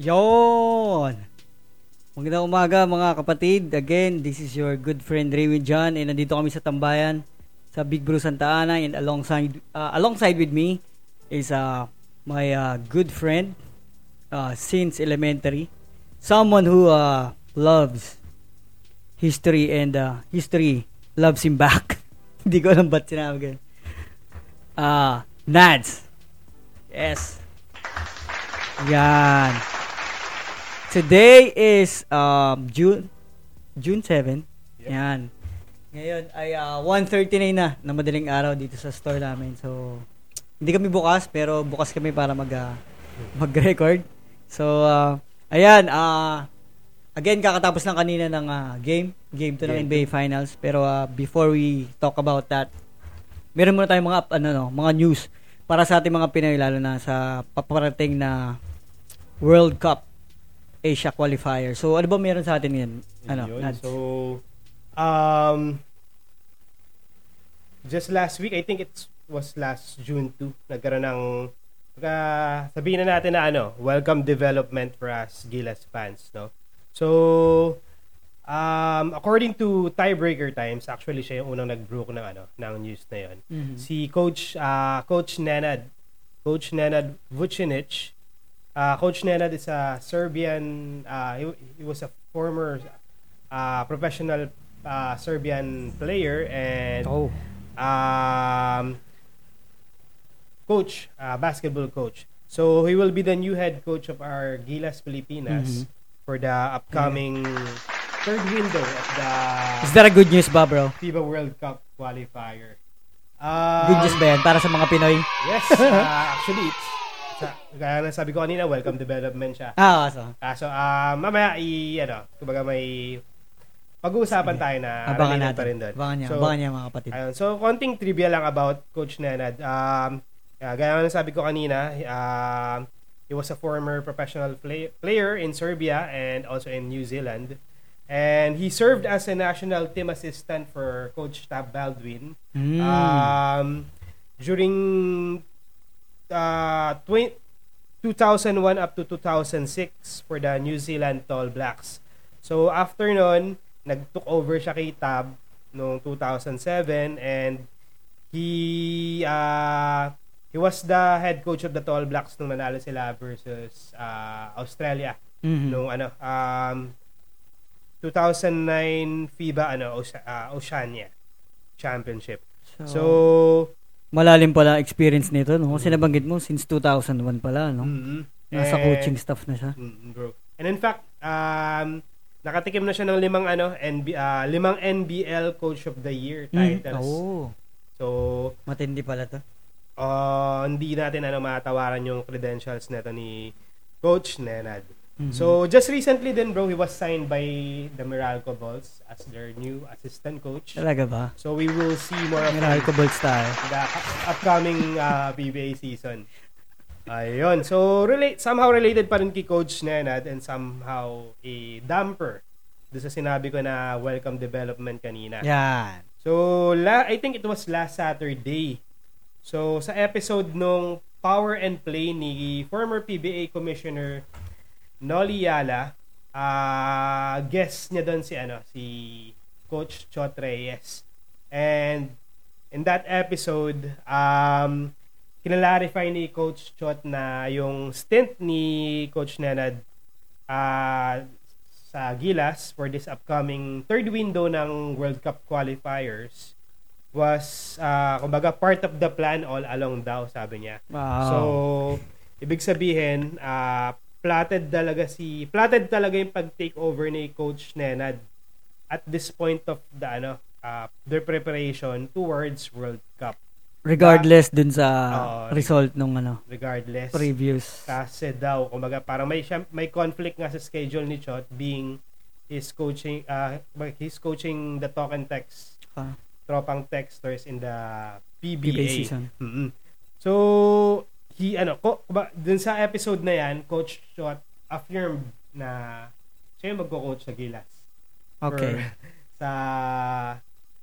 Yon! Magandang umaga mga kapatid. Again, this is your good friend Raymond John and nandito kami sa Tambayan sa Big Bro Santa Ana and alongside uh, alongside with me is uh, my uh, good friend uh, since elementary. Someone who uh, loves history and uh, history loves him back. Hindi ko alam ba't sinabi ganun. Uh, Nads. Yes. Yan. Today is um, June June 7. Yan. Ngayon ay uh, 1.39 na na madaling araw dito sa store namin. So, hindi kami bukas pero bukas kami para mag uh, mag-record. So, uh, ayan, uh, again kakatapos lang kanina ng uh, game, game 2 ng NBA Finals. Pero uh, before we talk about that, meron muna tayong mga ano no, mga news para sa ating mga Pinoy lalo na sa paparating na World Cup Asia qualifier. So ano ba meron sa atin ngayon? Ano? Yun. Nads? So, um, just last week, I think it was last June 2, nagkaroon ng, uh, sabihin na natin na ano, welcome development for us Gilas fans, no? So, um, according to Tiebreaker Times, actually siya yung unang nag-broke ng ano, ng news na yon. Mhm. Si Coach uh, Coach Nenad, Coach Nenad Vucinic, uh, Coach Nenad is a Serbian, uh, he, he was a former uh, professional uh, Serbian player and Oh. um, coach, uh, basketball coach. So he will be the new head coach of our Gilas Pilipinas Mhm. for the upcoming third window of the Is that a good news ba, bro? FIBA World Cup qualifier. Um, Good news ba yan para sa mga Pinoy? Yes, uh, actually, it's, sa, gaya na sabi ko kanina, welcome development siya. Ah, so. Ah, so, ah, mamaya, i, ano, kumbaga may pag-uusapan tayo na Abangan natin. pa rin doon. Abangan niya, So, abangan niya mga kapatid. Ayun. So, konting trivia lang about Coach Nenad. Um, yeah, gaya ng sabi ko kanina, um, he was a former professional play- player in Serbia and also in New Zealand. And he served as a national team assistant for Coach Tab Baldwin Mm. um, during uh, tw- 2001 up to 2006 for the New Zealand Tall Blacks. So after nun, nag-took over siya kay Tab noong 2007 and he uh, he was the head coach of the Tall Blacks nung nanalo sila versus uh, Australia Mhm. nung ano um 2009 FIBA ano Oce- uh, Oceania Championship. So, malalim pala experience nito, no? Kasi nabanggit mo since 2001 pala, no? mhm. Nasa And- coaching staff na siya. Mm, bro. And in fact, um nakatikim na siya ng limang ano NB, ah, limang NBL Coach of the Year Mm. titles. Oh, So, matindi pala to. uh, hindi natin ano matawaran yung credentials nito ni Coach Nenad. Mhm. So, just recently din bro, he was signed by the Meralco Bulls as their new assistant coach. Talaga ba? So, we will see more of him ko Bulls tayo. the upcoming uh, PBA season. Ayun. So, relate, somehow related pa rin kay Coach Nenad and somehow a damper doon sa sinabi ko na welcome development kanina. Yan. So, la, I think it was last Saturday. So, sa episode nung Power and Play ni former PBA Commissioner Noli Yala, ah guest niya doon si ano si Coach Chot Reyes. And in that episode, um kinalarify ni Coach Chot na yung stint ni Coach Nenad ah sa Gilas for this upcoming third window ng World Cup qualifiers was uh, kumbaga part of the plan all along daw sabi niya. Wow. So ibig sabihin uh, platted talaga si platted talaga yung pag-take over ni Coach Nenad at this point of the ano uh, their preparation towards World Cup Regardless dun sa Oo. result nung ano, regardless previous. kasi daw kumbaga parang may siya- may conflict nga sa schedule ni Chot being his coaching uh, he's coaching the talk and text Ah. tropang texters in the PBA, PBA season. Mm-mm. So he ano ko ba, dun sa episode na yan coach Chot affirmed na siya yung magko-coach sa Gilas for- Okay. sa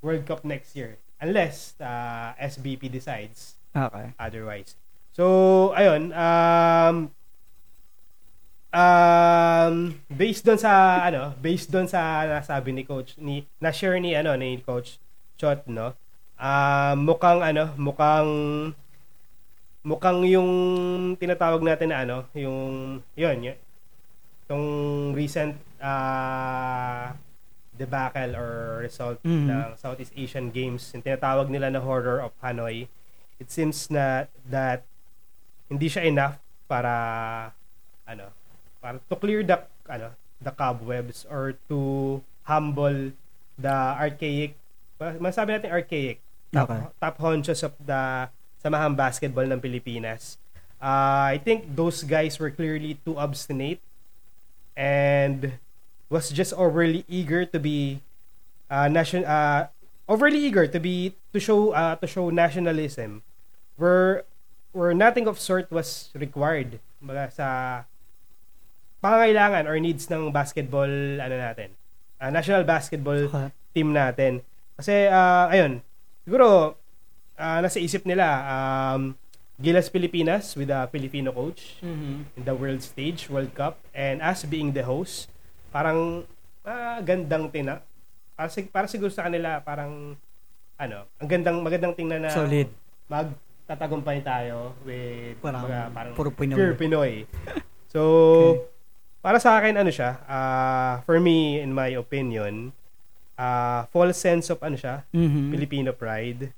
World Cup next year unless uh, SBP decides Okay. otherwise. So, ayun, um, um, based doon sa ano, based doon sa nasabi ni coach ni na share ni ano ni coach Chot no. Uh, mukhang ano, mukhang mukhang yung tinatawag natin na ano, yung yun, yun yung recent uh, debacle or result Mhm. ng Southeast Asian Games, yung tinatawag nila na horror of Hanoi. It seems na that hindi siya enough para ano, para to clear the ano, the cobwebs or to humble the archaic masabi natin archaic top, Okay. top honchos of the samahang basketball ng Pilipinas. Uh, I think those guys were clearly too obstinate and was just overly eager to be uh, nation uh, overly eager to be to show uh, to show nationalism where where nothing of sort was required Baga sa pangangailangan or needs ng basketball ano natin uh, national basketball Okay. team natin kasi uh, ayun siguro uh, nasa isip nila um, Gilas Pilipinas with a Filipino coach in the world stage, World Cup, and us being the host, parang ah, gandang tina. Para, sig- para siguro sa kanila, parang, ano, ang gandang, magandang tingnan na Solid. magtatagumpay tayo with, Parang mga, parang puro Pinoy. pure Pinoy. So, para sa akin, ano siya, ah, for me, in my opinion, ah, false sense of, ano siya, Mhm. Filipino pride.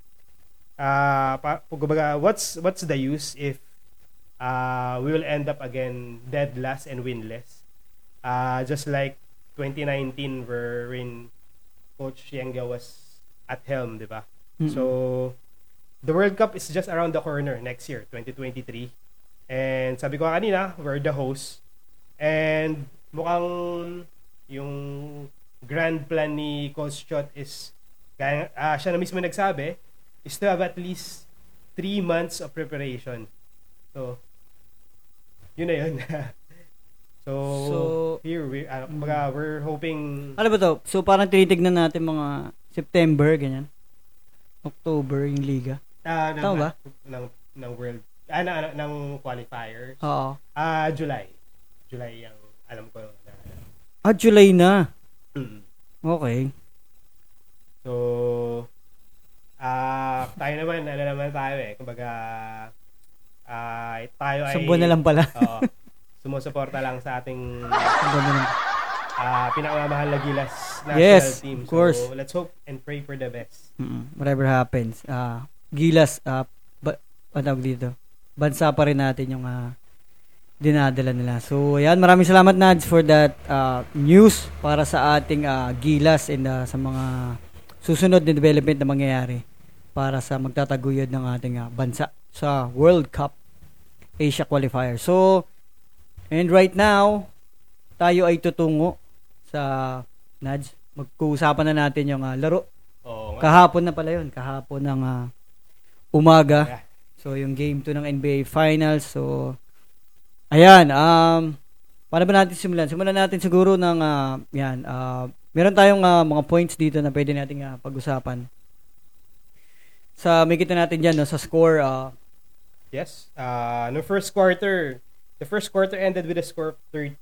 Uh, pa, kumbaga, what's what's the use if uh, we will end up again dead last and winless? Uh, just like 2019 wherein Coach Yenga was at helm, di ba? Mhm. So, the World Cup is just around the corner next year, 2023. And sabi ko kanina, we're the host. And mukhang yung grand plan ni Coach Chot is, kaya, ah, siya na mismo nagsabi, is to have at least three months of preparation. So, yun na yun. so, So, here, we, ah, kumbaga, we're hoping, Ano ba to? So parang tinitignan natin mga September, ganyan. October, yung liga. ah, ng, Tama ba? ng, ng world, ah, ng, ng, ng qualifiers. Oo. Ah, July. July yung alam ko na. Ah, July na. Mm. Okay. So, ah, tayo naman, ano naman tayo eh. Kumbaga, ah, tayo ay... Buwan na lang pala. Oo. sumusuporta lang sa ating ah, pinakamamahal na Gilas national Yes, team. of course. So, let's hope and pray for the best. Mm, whatever happens. Ah, Gilas, ah, ba, ano dito? Bansa pa rin natin yung ah, dinadala nila. So, ayan, maraming salamat Nads for that ah, news para sa ating ah, Gilas and ah, sa mga susunod na development na mangyayari para sa magtataguyod ng ating ah, bansa sa World Cup Asia qualifier. So, and right now, tayo ay tutungo sa Nads. Magkuusapan na natin yung ah, laro Oo nga. Kahapon na pala yun. Kahapon ng ah, umaga. So, yung game 2 ng NBA Finals. So, ayan. Um, paano ba natin simulan? Simulan natin siguro ng, ah, yan, ah, meron tayong ah, mga points dito na pwede nating ah, pag-usapan. Sa, may kita natin dyan, no, sa score, ah, Yes. Uh, no first quarter, the first quarter ended with a score of 30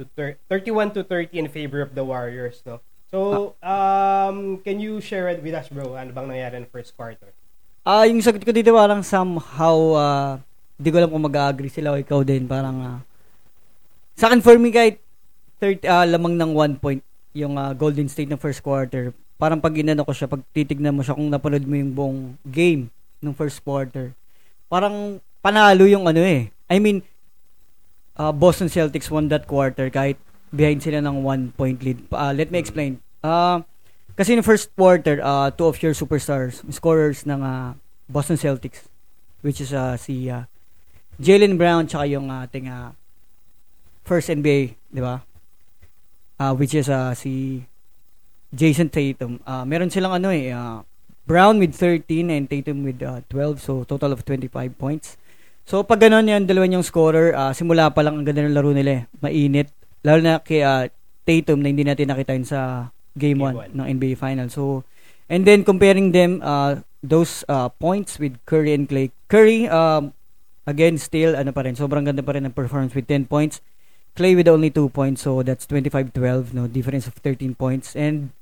to thir- 31 to 30 in favor of the Warriors, no. So, um, can you share it with us, bro? Ano bang nangyari in first quarter? Ah, yung sagot ko dito parang somehow ah, di ko alam kung mag-agree sila o ikaw din parang ah, sa akin for me kahit 30 ah, lamang ng one point yung ah, Golden State ng first quarter. Parang pag inano ko siya, pag titignan mo siya kung napanood mo yung buong game ng first quarter. Parang panalo yung ano eh. I mean, ah, Boston Celtics won that quarter kahit behind sila ng one point lead. Ah, let me explain. Ah, kasi in first quarter, uh, two of your superstars, scorers ng uh, Boston Celtics, which is uh, si uh, Jalen Brown tsaka yung ating uh, first NBA, di ba? Uh, which is uh, si Jason Tatum. Uh, meron silang ano eh, uh, Brown with 13 and Tatum with uh, 12, so total of 25 points. So pag ganun yan, dalawa yung scorer, uh, simula pa lang ang ganda ng laro nila eh. Mainit. Lalo na kay uh, Tatum na hindi natin nakita yun sa game Game 1 one. ng NBA Finals. So, and then comparing them, uh, those uh, points with Curry and Clay. Curry, um, again, still, ano pa rin, sobrang ganda pa rin ng performance with 10 points. Clay with only 2 points, so that's 25-12, no? Difference of 13 points. And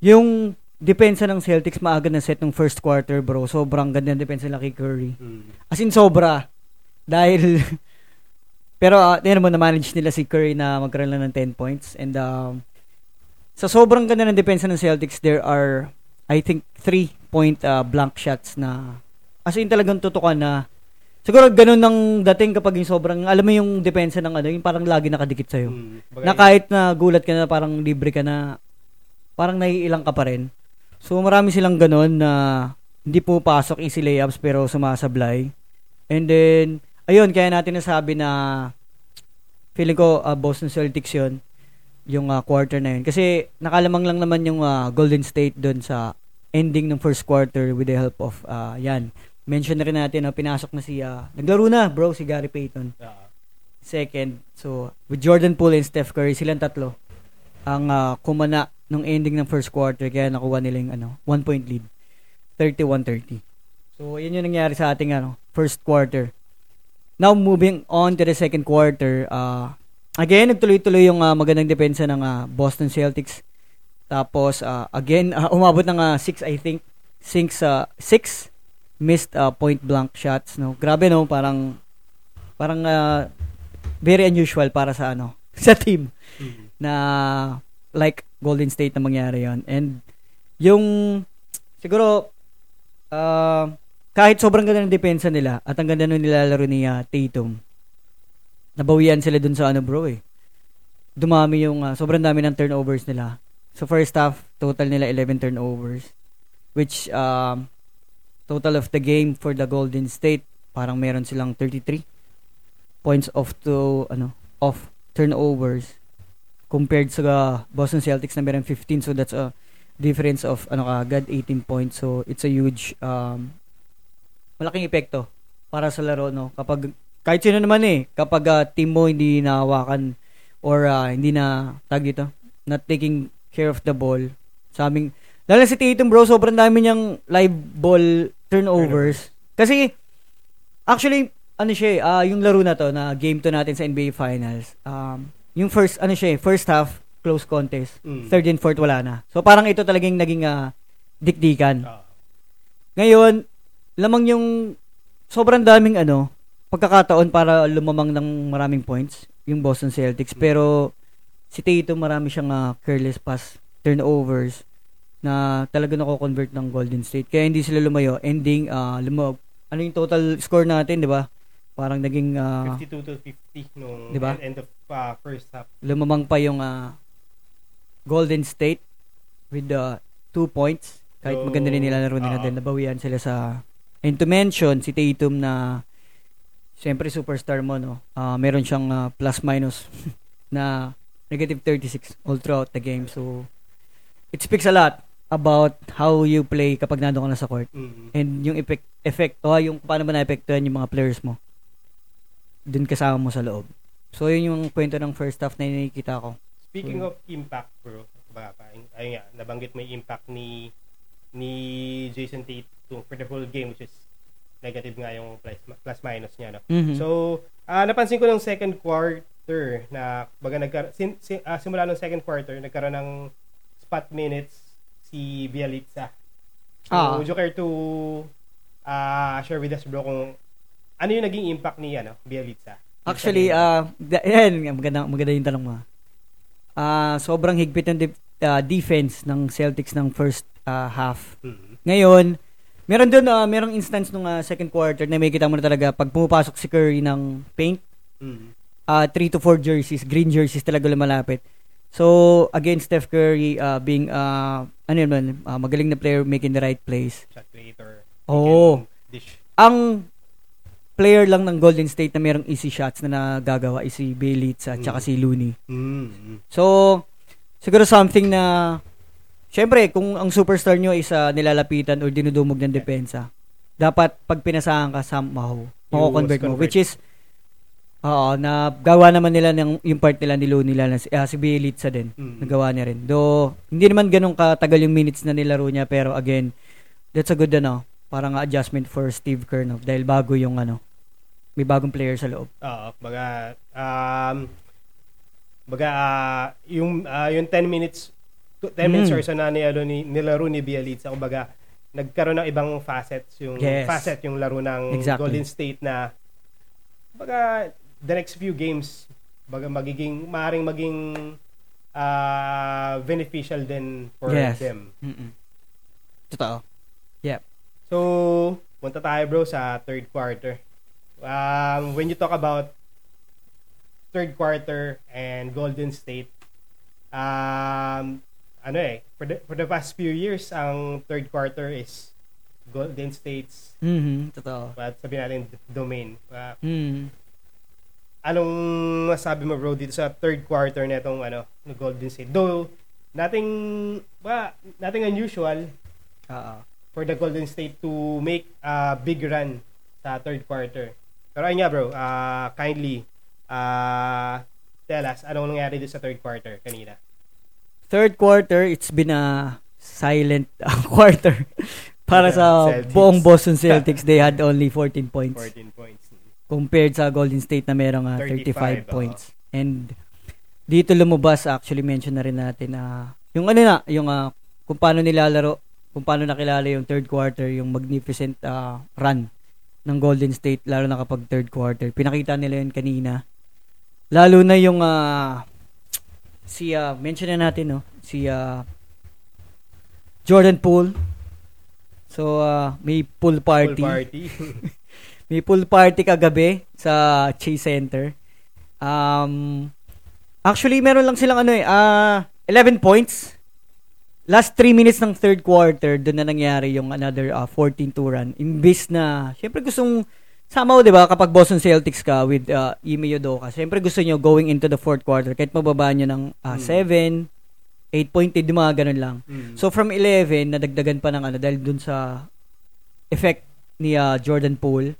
yung depensa ng Celtics maaga na set ng first quarter, bro. Sobrang ganda ng depensa nila kay Curry. Mm. As in, sobra. Dahil, pero, uh, yun mo, na-manage nila si Curry na magkaroon lang ng 10 points. And, um, sa sobrang ganda ng depensa ng Celtics, there are, I think, 3-point uh, blank shots na, as in, talagang tutukan na, siguro ganun ng dating kapag yung sobrang, alam mo yung depensa ng ano, yung parang lagi nakadikit sa'yo. Mm. Bagay- Na kahit na gulat ka na parang libre ka na, parang naiilang ka pa rin. So marami silang ganun na hindi pumapasok easy layups pero sumasablay. And then, ayun, kaya natin nasabi na feeling ko uh, Boston Celtics yun yung uh, quarter na yun. Kasi nakalamang lang naman yung uh, Golden State doon sa ending ng first quarter with the help of uh, yan. Mention na rin natin na pinasok na si uh, naglaro na bro si Gary Payton second. So, with Jordan Poole and Steph Curry, silang tatlo ang ah, kumana nung ending ng first quarter kaya nakuha nila yung ano, one point lead. 31-30. So, yun yung nangyari sa ating ano, first quarter. Now, moving on to the second quarter, uh, again, nagtuloy-tuloy yung ah, magandang depensa ng ah, Boston Celtics. Tapos, ah, again, ah, umabot ng 6, I think. 6 uh, six missed ah, point blank shots. No? Grabe, no? Parang, parang ah, very unusual para sa ano, sa team Mm. na like Golden State na mangyari yon and yung siguro uh, kahit sobrang ganda ng depensa nila at ang ganda nung nilalaro ni uh, Tatum nabawian sila dun sa ano bro eh. Dumami yung uh, sobrang dami ng turnovers nila. So first half total nila 11 turnovers which um, total of the game for the Golden State parang meron silang 33 points off to ano off turnovers compared sa uh, Boston Celtics na meron 15 so that's a difference of ano kagad 18 points. So it's a huge um, malaking epekto para sa laro no? Kapag kahit sino naman eh kapag uh, team mo hindi nahawakan or uh, hindi na tag dito not taking care of the ball sa aming lalo si Tatum bro sobrang dami niyang live ball turnovers. Kasi actually ano siya eh, ah, yung laro na to na game to natin sa NBA Finals um, yung first ano siya eh, first half close contest. Mm. third and fourth wala na. So parang ito talagang naging ah, dikdikan. Ah. ngayon lamang yung sobrang daming ano pagkakataon para lumamang ng maraming points yung Boston Celtics. Pero si Tatum marami siyang ah, careless pass turnovers na talaga nako-convert ng Golden State. Kaya hindi sila lumayo. Ending uh, lumo ano yung total score natin di ba? Parang naging ah, 52 to 50 nung Diba? end of ah, first half. lumamang pa yung ah, Golden State with the two points kahit So, maganda rin nila laro nila oo. din nabawian sila sa and to mention si Tatum na siyempre superstar mo no Ah, meron siyang ah, plus minus na negative 36 all throughout the game so it speaks a lot about how you play kapag nandun ka na sa court Mm. and yung effect effect o yung paano ba naapektuhan yung mga players mo dun kasama mo sa loob so yun yung kwento ng first half na nakikita ko Speaking Mm. of impact, bro, baka ayun nga, nabanggit mo yung impact ni ni Jason Tatum for the whole game which is negative nga yung plus, plus minus niya, no? Mhm. So, ah, napansin ko ng second quarter na baga nagkar sin, si- ah, simula ng second quarter nagkaroon ng spot minutes si Bielitsa. So, Ah. would you care to ah, share with us bro kung ano yung naging impact ni ano, Bielitsa? Actually, uh, yan, maganda, maganda yung tanong mo. Ah, sobrang higpit ng def- ah, defense ng Celtics ng first ah, half. Mhm. Ngayon, meron doon, ah, merong instance nung ah, second quarter na may kita mo na talaga pag pumapasok si Curry ng paint, Mhm. 3 to 4 jerseys, green jerseys talaga lumalapit. So, against Steph Curry uh, being, uh, ano yun man, ah, magaling na player making the right plays. shot creator. Oo. Dish. Ang player lang ng Golden State na merong easy shots na nagagawa is si Bielitsa at saka Mm. si Looney. Mm. So, siguro something na, syempre, kung ang superstar nyo is ah, nilalapitan or dinudumog ng depensa, dapat pag pinasahan ka somehow, mako-convert mo. convert. Which is, oo, na gawa naman nila ng, yung part nila ni Looney, nila, si, ah, si Bielitsa din. Mm. Nagawa niya rin. Though, hindi naman ganun katagal yung minutes na nilaro niya, pero again, that's a good, ano, parang adjustment for Steve Kerr, no? Dahil bago yung, ano, may bagong player sa loob. Oo, baga, um, Baga, ah, yung, ah, yung 10 minutes, 10 minutes Mm. or so na nilaro ni, nilaro ni Bielitsa, kumbaga, nagkaroon ng ibang facets, yung Yes. facet, yung laro ng Exactly. Golden State na, baga, the next few games, baga, magiging, maaring maging ah, beneficial din for Yes. them. Mm-mm. Totoo. So, punta tayo bro sa third quarter. Um, when you talk about third quarter and Golden State, um, ano eh, for the, for the past few years, ang third quarter is Golden State's, Mhm, totoo. what sabihin natin, domain. Uh, Mm. anong masabi mo bro dito sa third quarter na itong ano, ng Golden State? Though, nothing, ba, nothing unusual, Oo. for the Golden State to make a big run sa third quarter. Pero ayun nga bro, uh, kindly uh, tell us anong nangyari doon sa third quarter kanina. Third quarter, it's been a silent uh, quarter. Para Yeah, sa Celtics. buong Boston Celtics, they had only 14 points. 14 points. compared sa Golden State na merong ah, 35, 35, points. And dito lumabas actually mention na rin natin na yung ano na, yung ah, kung paano nilalaro, kung paano nakilala yung third quarter, yung magnificent ah, run ng Golden State lalo na kapag third quarter. Pinakita nila yun kanina. Lalo na yung ah, si ah, mention na natin no, si ah, Jordan Poole. So ah, may pool party. Full party. May pool party kagabi sa Chase Center. Um, actually, meron lang silang ano eh, ah 11 points. Last 3 minutes ng third quarter, doon na nangyari yung another ah, 14-2 run. Imbis na, syempre gustong, somehow, di ba, kapag Boston Celtics ka with uh, Ime Udoka, syempre gusto nyo going into the fourth quarter, kahit mababa nyo ng ah, Hmm. 7, 8 point, di mga ganun lang. Mm. So from 11 nadagdagan pa ng ano dahil dun sa effect ni ah, Jordan Poole.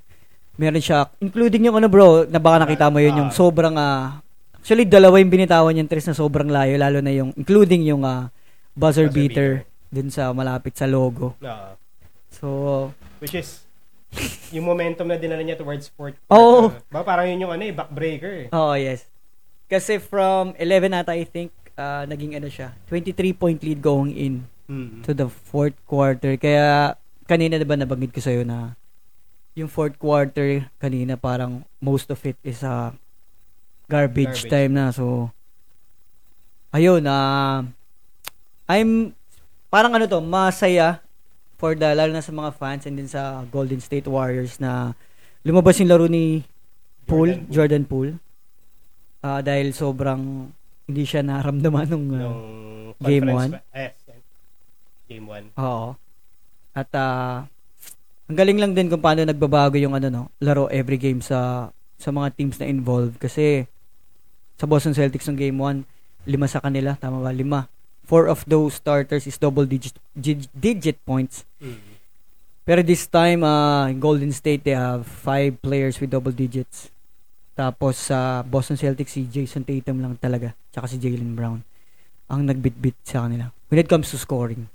Meron siya including yung ano bro, na baka nakita mo yun yung sobrang ah, actually dalawa yung binitawan yung tres na sobrang layo lalo na yung including yung ah, buzzer, Buzzer beater, dun sa malapit sa logo. Oo. So which is yung momentum na dinala niya towards fourth Oo. quarter. Ba, parang yun yung ano eh, backbreaker eh. oh yes. Kasi from 11 ata I think ah, naging ano siya, 23 point lead going in. Mm. to the fourth quarter. Kaya kanina 'di ba nabanggit ko sa na yung fourth quarter kanina parang most of it is a garbage, Garbage. time na. So ayun na I'm parang ano to, masaya for the lalo na sa mga fans and din sa Golden State Warriors na lumabas yung laro ni Poole, Jordan Poole. Ah, dahil sobrang hindi siya naramdaman nung ah, Nung Game conference one? ba- Yes. Game 1. Oo. At ah, ang galing lang din kung paano nagbabago yung ano no, laro every game sa sa mga teams na involved kasi sa Boston Celtics ng game 1, lima sa kanila, tama ba? Lima. Four of those starters is double digit dig- digit points. Mm. Pero this time uh, in Golden State they have five players with double digits. Tapos sa Boston Celtics si Jason Tatum lang talaga, tsaka si Jalen Brown ang nagbitbit sa kanila when it comes to scoring.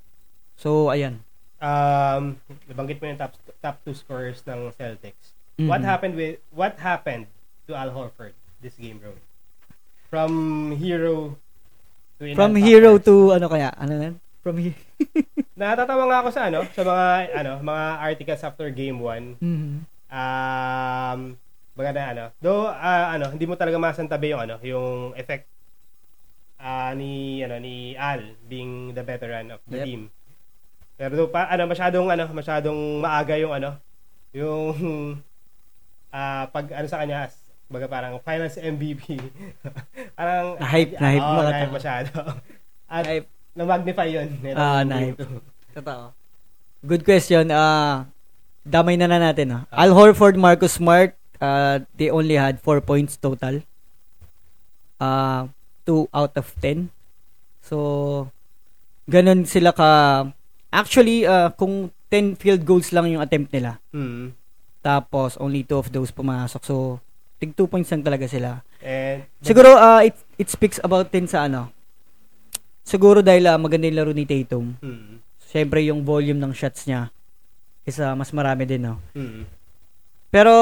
So ayan. Um, nabanggit mo yung top top two scorers ng Celtics. Mhm. What happened with what happened to Al Horford this game, bro? From hero From hero to ano kaya? Ano nan? From he- Natatawa nga ako sa ano, sa mga ano, mga articles after game 1. Mhm. Um, baga na ano. Though ah, ano, hindi mo talaga masantabi yung ano, yung effect ah, ni ano ni Al being the veteran of the Yep. team. Pero do pa ano masyadong ano, masyadong maaga yung ano, yung ah pag ano sa kanya baga parang finals MVP. parang na-hype Oo, mga na-hype tao. masyado. At Hype. na-magnify nitong Ah, game na-hype. two. Totoo. Good question. Ah, damay na na natin. ah. Ah. Al Horford, Marcus Smart, ah, they only had 4 points total. Ah, 2 out of 10. So, ganun sila ka... Actually, ah, kung 10 field goals lang yung attempt nila, Mm. tapos only 2 of those pumasok. So, tig 2 points lang talaga sila. And Siguro, ah, it, it speaks about din sa ano. Siguro dahil ah, maganda yung laro ni Tatum. Mm. Siyempre, yung volume ng shots niya is ah, mas marami din, no? Mm. Pero,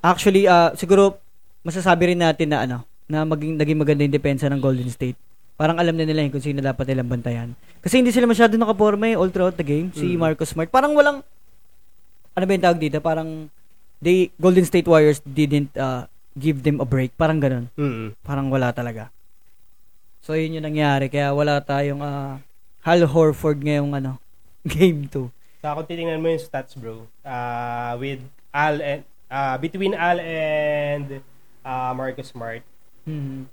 actually, ah, siguro, masasabi rin natin na ano, na maging naging maganda yung depensa ng Golden State. Parang alam na nila yun kung sino dapat nilang bantayan. Kasi hindi sila masyado nakaporma eh, all throughout the game. Si Mm. Marcus Smart. Parang walang, ano ba yung tawag dito? Parang, they, Golden State Warriors didn't uh, give them a break. Parang ganun. Mm. Parang wala talaga. So, yun yung nangyari. Kaya wala tayong uh, Hal Horford ngayong ano, game 2. Sa kung titingnan mo yung stats, bro, uh, with Al and, uh, between Al and uh, Marcus Smart, Hmm.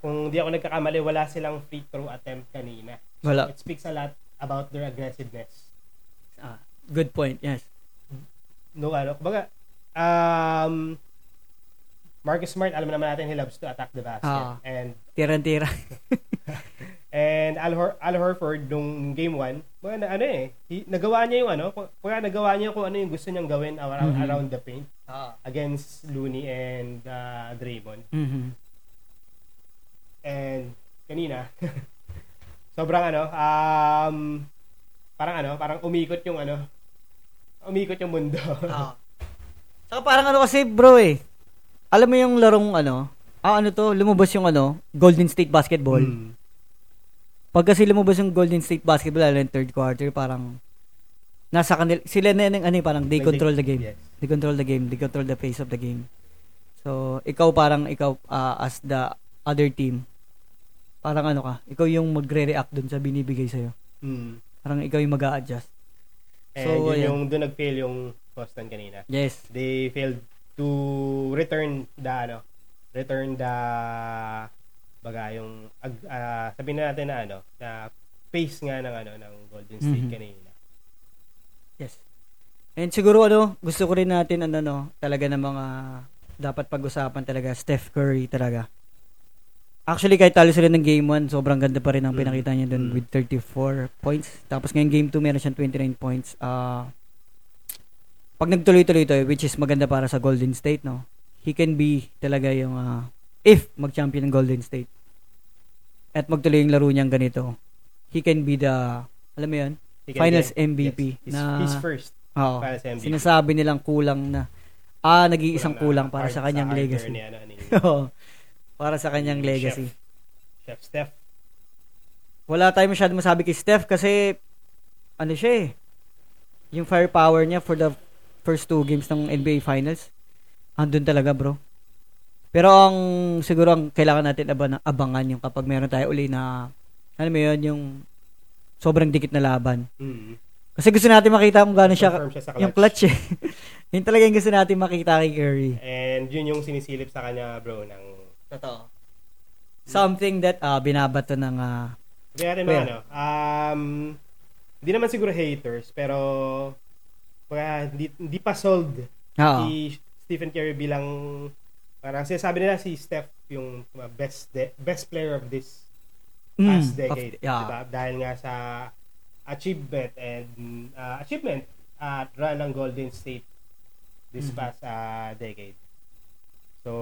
kung di ako nagkakamali, wala silang free throw attempt kanina. Wala. It speaks a lot about their aggressiveness. Ah, good point. Yes. No, ano, kumbaga, um, Marcus Smart, alam naman natin, he loves to attack the basket. Ah. And Tiran-tira. And Al, Hor- Al Horford nung game 1, mga na, ano eh, hi- nagawa niya yung ano, kung kung nagawa niya kung ano yung gusto niyang gawin around, Mhm. around the paint Ah. against Looney and uh, Draymond. Mhm. And kanina, sobrang ano, um, parang ano, parang umikot yung ano, umikot yung mundo. Ah. Saka parang ano kasi bro eh. Alam mo yung larong ano, ah ano to, lumabas yung ano, Golden State Basketball. Mm. Pag kasi lumabas yung Golden State Basketball lalo yung third quarter, parang nasa kanila, sila na yung ano eh, parang they control the game. Yes. They control the game, they control the pace of the game. So, ikaw parang ikaw ah, as the other team, parang ano ka, ikaw yung magre-react dun sa binibigay sa'yo. Mm. Parang ikaw yung mag adjust And So, yun ayan. yung doon nag-fail yung Boston kanina. Yes. they failed to return the ano return the baga yung ah, sabihin na natin na ano na pace nga ng ano ng Golden State Mhm. kanina. Yes. And siguro ano, gusto ko rin natin ano no, talaga ng mga dapat pag-usapan talaga Steph Curry talaga. Actually kahit talo sila ng game 1, sobrang ganda pa rin ang pinakita niya doon Mm. with 34 points. Tapos ngayong game 2 meron siyang 29 points. Ah pag nagtuloy-tuloy to, which is maganda para sa Golden State, no? He can be talaga yung ah, if mag-champion ng Golden State at magtuloy yung laro niyang ganito, he can be the alam mo yun? Finals get- MVP yes, he's, na- he's first Oo. sa MVP. Sinasabi nilang kulang na ah nag-iisang kulang na para sa kanyang legacy. Ni, ano, ni. para sa kanyang Chef. legacy. Chef Steph. Wala tayong masyado masabi kay Steph kasi ano siya eh. Yung firepower niya for the first two games ng NBA Finals andun talaga bro. Pero ang siguro ang kailangan natin aba abangan yung kapag meron tayo uli na ano mo yun yung sobrang dikit na laban. Mm. Kasi gusto natin makita kung gaano siya siya clutch. yung clutch eh. yun talaga yung gusto natin makita kay Curry. And yun yung sinisilip sa kanya, bro, ng Totoo. Something that uh, binabato ng uh, Kaya mga ano, um, hindi naman siguro haters, pero kaya hindi, hindi pa sold Oo. si Stephen Curry bilang parang sinasabi nila si Steph yung best de- best player of this past Mm, decade. of- yeah. Diba? Dahil nga sa achievement and uh, achievement at run ng Golden State this Mhm. past uh, decade. So,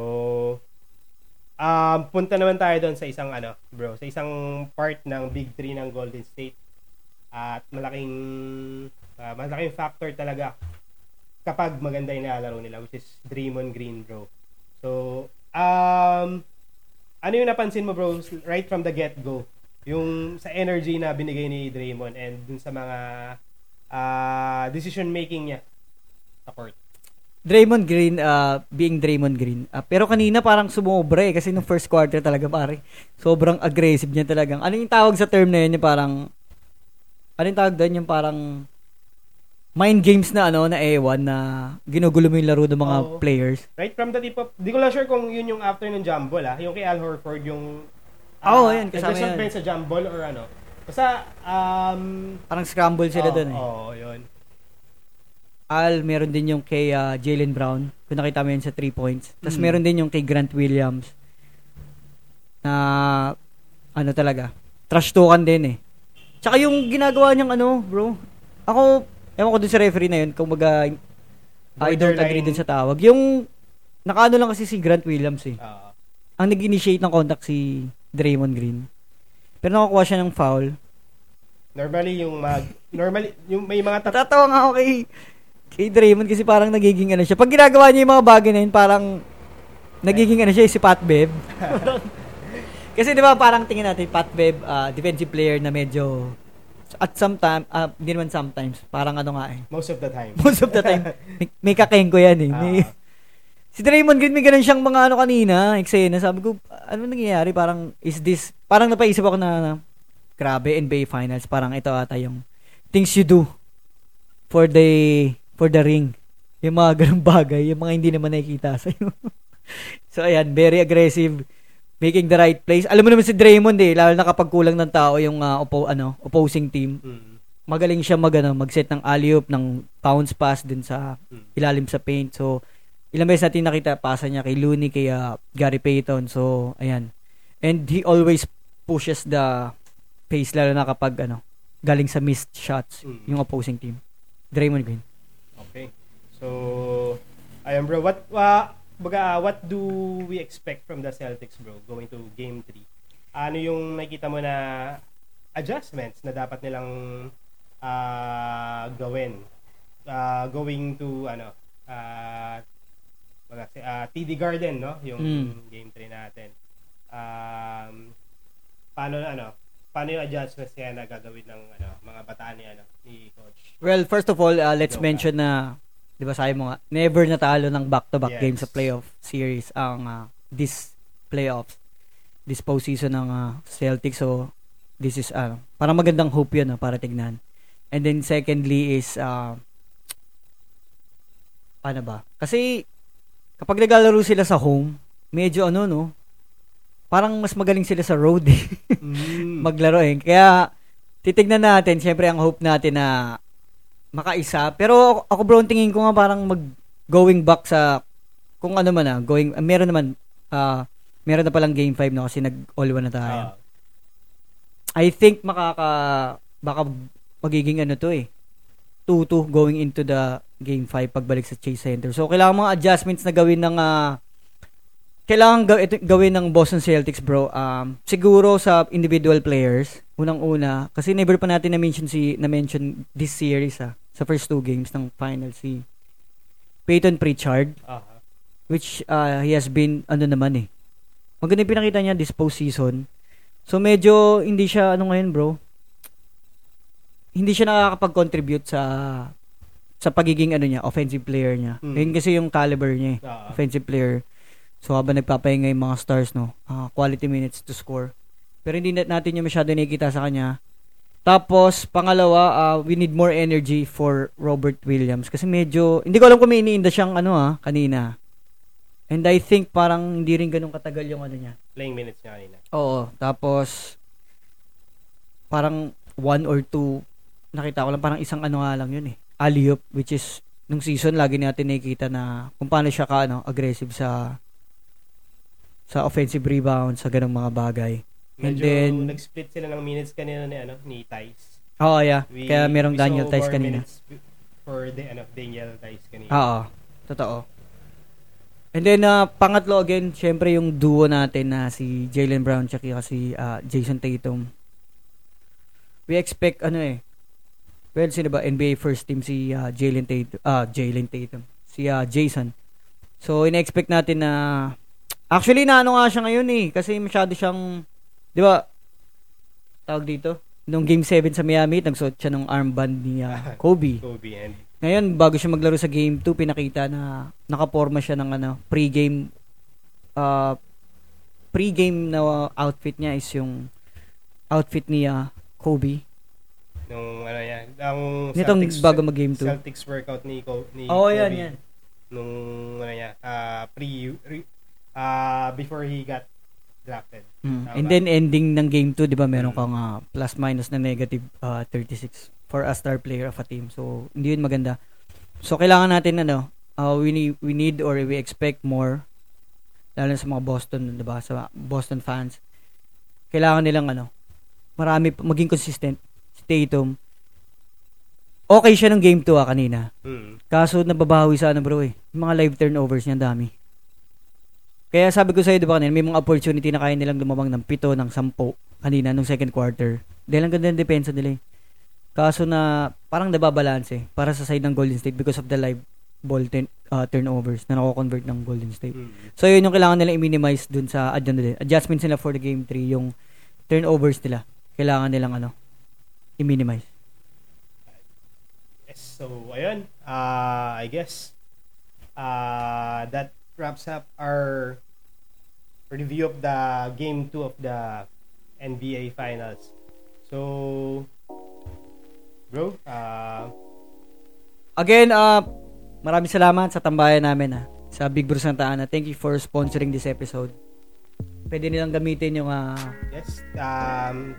um, punta naman tayo doon sa isang ano, bro, sa isang part ng Big Three ng Golden State. At malaking uh, malaking factor talaga kapag maganda yung nilalaro nila which is Draymond Green, bro. So, um, ano yung napansin mo, bro, right from the get-go? Yung sa energy na binigay ni Draymond and dun sa mga uh, decision-making niya sa court. Draymond Green, uh, being Draymond Green. Uh, pero kanina parang sumobra eh, kasi nung first quarter talaga pare. Sobrang aggressive niya talagang. Ano yung tawag sa term na yun? Yung parang, ano yung tawag doon? Yung parang, mind games na ano, na ewan na ginugulo mo yung laro ng mga Oo. players. Right from the tip of, di ko lang sure kung yun yung after ng jump ball, ah. Yung kay Al Horford, yung Oo, yan, kasama aggression yan. pa yun sa jump ball or ano. Basta, um, Parang scramble sila oo, doon eh. Oo, yun. Al, meron din yung kay uh, Jalen Brown. Kung nakita mo yun sa 3 points. Tapos Mm. meron din yung kay Grant Williams. Na, ano talaga, trash talkan din eh. Tsaka yung ginagawa niyang ano, bro. Ako, ewan ko dun sa referee na yun, kung maga, I don't agree dun sa tawag. Yung, nakaano lang kasi si Grant Williams eh. Oo. Ang nag-initiate ng contact si Draymond Green. Pero nakakuha siya ng foul. normally, yung mag, normally, yung may mga tat- Natatawa nga ako kay, kay Draymond kasi parang nagiging ano siya. Pag ginagawa niya yung mga bagay na yun, parang nagiging ano siya, si Pat Bev. Kasi di ba parang tingin natin, Pat Bev, uh, defensive player na medyo at sometimes, uh, hindi naman sometimes, parang ano nga eh. Most of the time. Most of the time. may, may kakengko yan eh. May, Ah. si Draymond Green, may ganun siyang mga ano kanina, eksena. Sabi ko, ano nangyayari? Parang, is this, parang napaisip ako na, na grabe, NBA Finals, parang ito ata yung things you do for the, for the ring. Yung mga ganung bagay, yung mga hindi naman nakikita sa'yo. so, ayan, very aggressive making the right plays. Alam mo naman si Draymond eh, lalo na kapag kulang ng tao yung uh, oppo, ano, opposing team. Mm. Magaling siya mag, ano, mag-set ng alley-oop, ng bounce pass din sa Mm. ilalim sa paint. So, ilang beses natin nakita pasa niya kay Looney, kay uh, Gary Payton. So, ayan. And he always pushes the pace lalo na kapag ano, galing sa missed shots Mm. yung opposing team. Draymond Green. Okay. So, ayun bro, what uh, baga, what do we expect from the Celtics bro going to game 3? Ano yung nakita mo na adjustments na dapat nilang ah, gawin Ah, going to ano uh, baga, ah, TD Garden no yung Mm. game 3 natin um, paano na ano paano yung adjustments kaya na gagawin ng ano mga bataan ni ano ni coach Well, first of all, uh, let's Joke mention na, di ba sabi mo nga, never natalo ng back-to-back Yes. games sa playoff series ang uh, this playoffs, this postseason ng uh, Celtics. So, this is, ano, parang magandang hope yun, no, para tignan. And then, secondly is, uh, paano ba? Kasi, kapag naglalaro sila sa home, medyo ano, no, parang mas magaling sila sa road eh Mm. maglaro eh. Kaya titignan natin, syempre ang hope natin na makaisa. Pero ako bro, tingin ko nga parang mag going back sa kung ano man ah, going ah, meron naman ah meron na palang game 5 no kasi nag all one na tayo. Ah, I think makaka baka magiging ano to eh 2-2 going into the game 5 pagbalik sa Chase Center. So kailangan mga adjustments na gawin ng ah, kailangan gaw- ito- gawin ng Boston Celtics bro. Um, siguro sa individual players, unang-una kasi never pa natin na mention si na mention this series ah sa first two games ng final si Peyton Pritchard ah, which uh, he has been ano naman eh. Maganda yung pinakita niya this postseason. So medyo hindi siya ano ngayon bro. Hindi siya nakakapag-contribute sa sa pagiging ano niya, offensive player niya. Hmm. Yun kasi yung caliber niya eh, ah, offensive player. So habang nagpapahinga yung mga stars no, ah, quality minutes to score. Pero hindi na- natin yung masyado nakikita sa kanya. Tapos, pangalawa, ah, we need more energy for Robert Williams. Kasi medyo, hindi ko alam kung may iniinda siyang ano ah, kanina. And I think parang hindi rin ganun katagal yung ano niya. playing minutes niya kanina. Oo. Tapos, parang one or two, nakita ko lang parang isang ano nga lang yun eh. Alley-oop, which is, nung season, lagi natin nakikita na kung paano siya ka, ano, aggressive sa sa offensive rebound, sa ganung mga bagay. And Medyo then- nag-split sila ng minutes kanina ni ano ni Tice. Oo, yeah. We- Kaya merong Daniel Tice kanina. For the ano Daniel Tice kanina. Oo. Totoo. And then, uh, pangatlo again, syempre yung duo natin na si Jalen Brown tsaka si uh, Jason Tatum. We expect, ano eh, well, sino ba? NBA first team si uh, Jalen Tatum. Ah, Jalen Tatum. Si uh, Jason. So, ina-expect natin na, actually, na ano nga siya ngayon eh, kasi masyado siyang, di ba, tawag dito, nung game 7 sa Miami, nagsuot siya ng armband ni uh, Kobe. Kobe and Ngayon, bago siya maglaro sa game 2, pinakita na nakaporma siya ng ano, pre-game uh, pre-game na outfit niya is yung outfit ni uh, Kobe. nung ano yan, ang Nitong Celtics, bago mag-game 2. Celtics workout ni, Ko, ni Oo, Kobe. yan, yan. Nung ano niya, ah, pre re, ah, before he got drafted. Mm. And then ending ng game 2, 'di ba, meron Mm. kang uh, plus minus na negative uh, 36 for a star player of a team. So, hindi yun maganda. So, kailangan natin ano, uh, we need we need or we expect more lalo sa mga Boston, 'di ba, sa Boston fans. Kailangan nilang ano, marami maging consistent. Si Tatum Okay siya ng game 2 ah, kanina. Mm. Kaso nababawi sa ano bro eh. Yung mga live turnovers niya dami. Kaya sabi ko sa'yo, di ba kanina, may mga opportunity na kaya nilang lumabang ng pito, ng sampo kanina nung second quarter. Dahil ang ganda ng depensa nila eh. Kaso na parang nababalance eh. Para sa side ng Golden State because of the live ball turn, uh, turnovers na nako-convert ng Golden State. Mm. So yun yung kailangan nila i-minimize dun sa adjust nila. Adjustments nila for the game 3 yung turnovers nila. Kailangan nilang ano i-minimize. Yes, so ayun. Uh, I guess uh, that wraps up our review of the game 2 of the NBA Finals. So, bro, uh, Again, uh, maraming salamat sa tambayan namin ah, sa Big Bro Santa Ana. Thank you for sponsoring this episode. Pwede nilang gamitin yung uh, yes, um,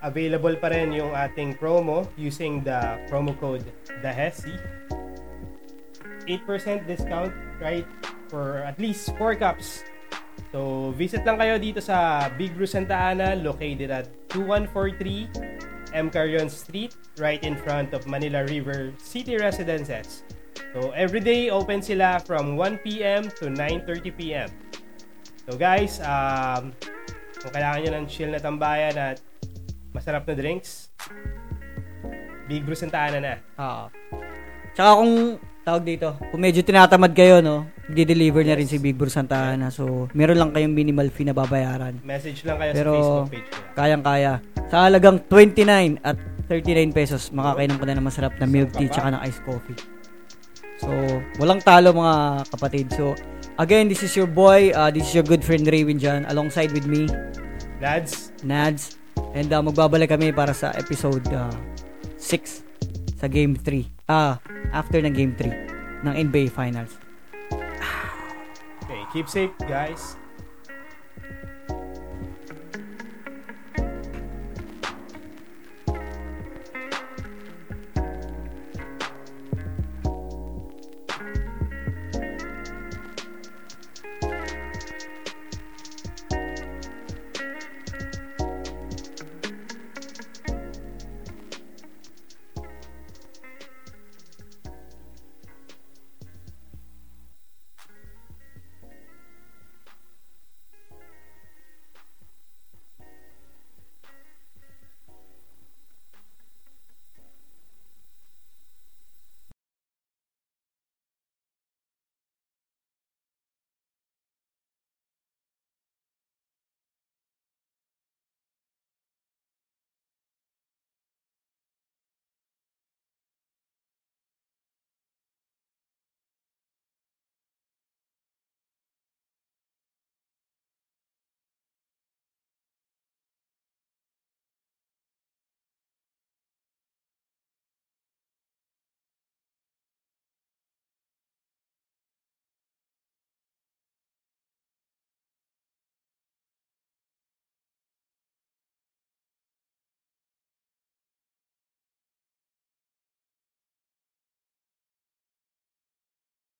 available pa rin yung ating promo using the promo code DAHESI. 8% discount, right? For at least 4 cups. So, visit lang kayo dito sa Big Brew Santa Ana, located at 2143 M. Carrion Street, right in front of Manila River City Residences. So, every day open sila from 1 p.m. to 9.30 p.m. So, guys, um, kung kailangan nyo ng chill na tambayan at masarap na drinks, Big Brew Santa Ana na. Oo. Tsaka kung tawag dito, kung medyo tinatamad kayo, no, di-deliver na rin si Big Bro Santa Ana. So, meron lang kayong minimal fee na babayaran. Message lang kayo Pero, sa Facebook page nila. Kayang-kaya. Sa halagang 29 at 39 pesos, makakainom ka na ng masarap na milk tea tsaka ng iced coffee. So, walang talo mga kapatid. So, again, this is your boy, uh, this is your good friend Raywin dyan, alongside with me, Lads, Nads. And uh, magbabalik kami para sa episode 6 sa Game 3. Ah, after ng Game 3 ng NBA Finals. Keep safe, guys.